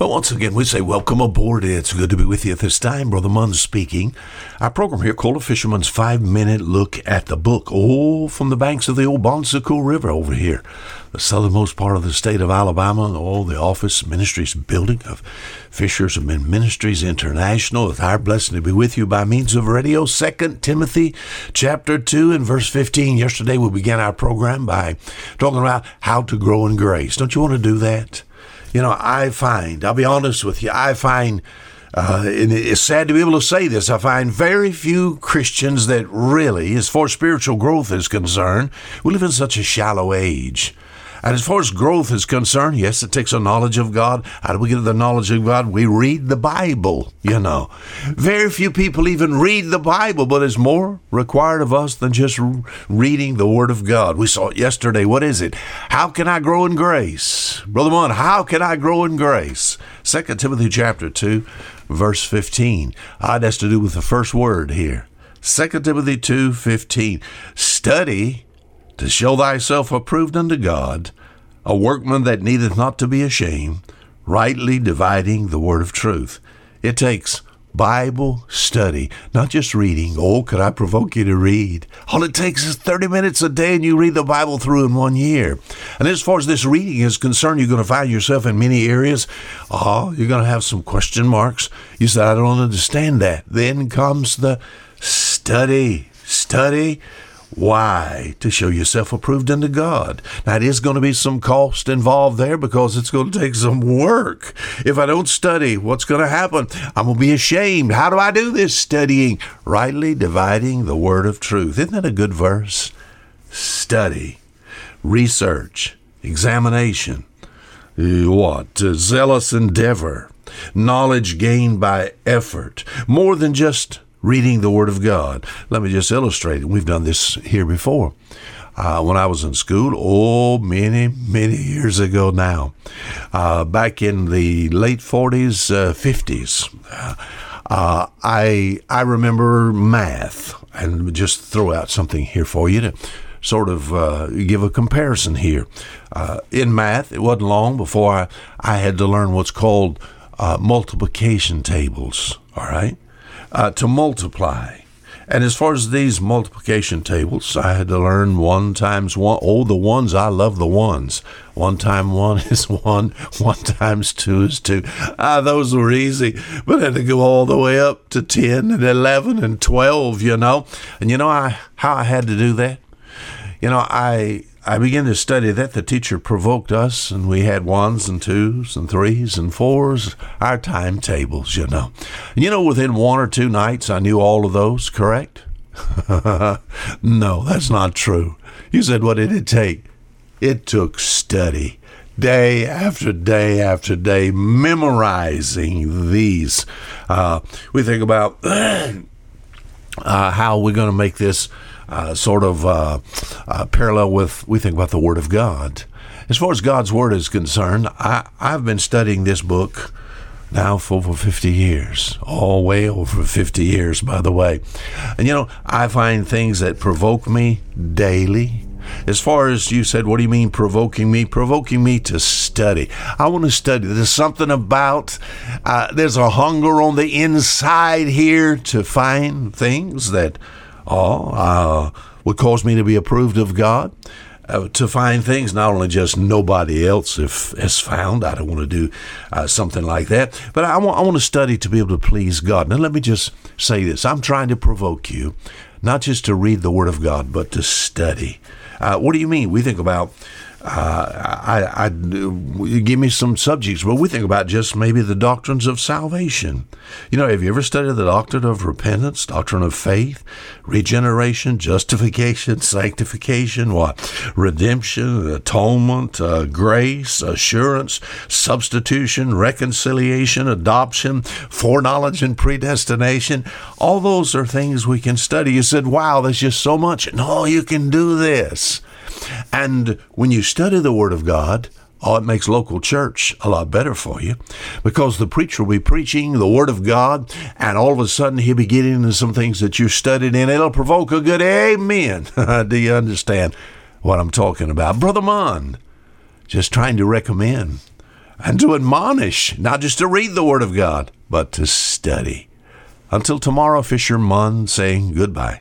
Well, once again, we say welcome aboard. It's good to be with you at this time. Brother Munn speaking. Our program here called A Fisherman's Five Minute Look at the Book. Oh, from the banks of the old Bon Secour River over here, the southernmost part of the state of Alabama. Oh, the office ministries building of Fishermen Ministries International. It's our blessing to be with you by means of radio. Second Timothy chapter 2 and verse 15. Yesterday we began our program by talking about how to grow in grace. Don't you want to do that? You know, I find, I'll be honest with you, I find, uh, and it's sad to be able to say this, I find very few Christians that really, as far as spiritual growth is concerned, we live in such a shallow age. And as far as growth is concerned, yes, it takes a knowledge of God. How do we get the knowledge of God? We read the Bible, you know. Very few people even read the Bible, but it's more required of us than just reading the Word of God. We saw it yesterday. What is it? How can I grow in grace? Brother Munn, how can I grow in grace? 2 Timothy chapter 2, verse 15. Ah, that's to do with the first word here. 2 Timothy 2, 15. Study to show thyself approved unto God, a workman that needeth not to be ashamed, rightly dividing the word of truth. It takes Bible study, not just reading. Oh, could I provoke you to read? All it takes is 30 minutes a day and you read the Bible through in one year. And as far as this reading is concerned, you're going to find yourself in many areas. Oh, you're going to have some question marks. You said, I don't understand that. Then comes the study. Study why? To show yourself approved unto God. Now, it is going to be some cost involved there because it's going to take some work. If I don't study, what's going to happen? I'm going to be ashamed. How do I do this studying? Rightly dividing the word of truth. Isn't that a good verse? Study, research, examination. What? Zealous endeavor, knowledge gained by effort, more than just reading the Word of God. Let me just illustrate it. We've done this here before. Uh, when I was in school, oh, many, many years ago now, uh, back in the late 40s, uh, 50s, uh, I, I remember math, and just throw out something here for you to sort of uh, give a comparison here. Uh, in math, it wasn't long before I, I had to learn what's called multiplication tables, all right? Uh, to multiply. And as far as these multiplication tables, I had to learn one times one. Oh, the ones, I love the ones. One time one is one, one times two is two. Ah, those were easy. But I had to go all the way up to 10 and 11 and 12, you know. And you know I, how I had to do that? You know, I I began to study that. The teacher provoked us, and we had ones and twos and threes and fours, our timetables, you know. You know, within one or two nights, I knew all of those, correct? no, that's not true. You said, what did it take? It took study. Day after day after day, memorizing these. Uh, we think about uh, how we're going to make this uh, sort of uh, uh, parallel with we think about the Word of God. As far as God's Word is concerned, I, I've been studying this book now for over 50 years, all way over 50 years, by the way. And you know, I find things that provoke me daily. As far as you said, what do you mean provoking me? Provoking me to study. I want to study. There's something about, uh, there's a hunger on the inside here to find things that or uh, would cause me to be approved of God. Uh, to find things not only just nobody else if has found. I don't want to do uh, something like that, but I want I want to study to be able to please God. Now let me just say this: I'm trying to provoke you, not just to read the Word of God, but to study. Uh, what do you mean? We think about I, I, give me some subjects. Well, we think about just maybe the doctrines of salvation. You know, have you ever studied the doctrine of repentance, doctrine of faith, regeneration, justification, sanctification, what? Redemption, atonement, uh, grace, assurance, substitution, reconciliation, adoption, foreknowledge, and predestination. All those are things we can study. You said, wow, there's just so much. No, you can do this. And when you study the Word of God, oh, it makes local church a lot better for you because the preacher will be preaching the Word of God, and all of a sudden he'll be getting into some things that you studied in. It'll provoke a good amen. Do you understand what I'm talking about? Brother Munn, just trying to recommend and to admonish, not just to read the Word of God, but to study. Until tomorrow, Fisher fisherman, saying goodbye.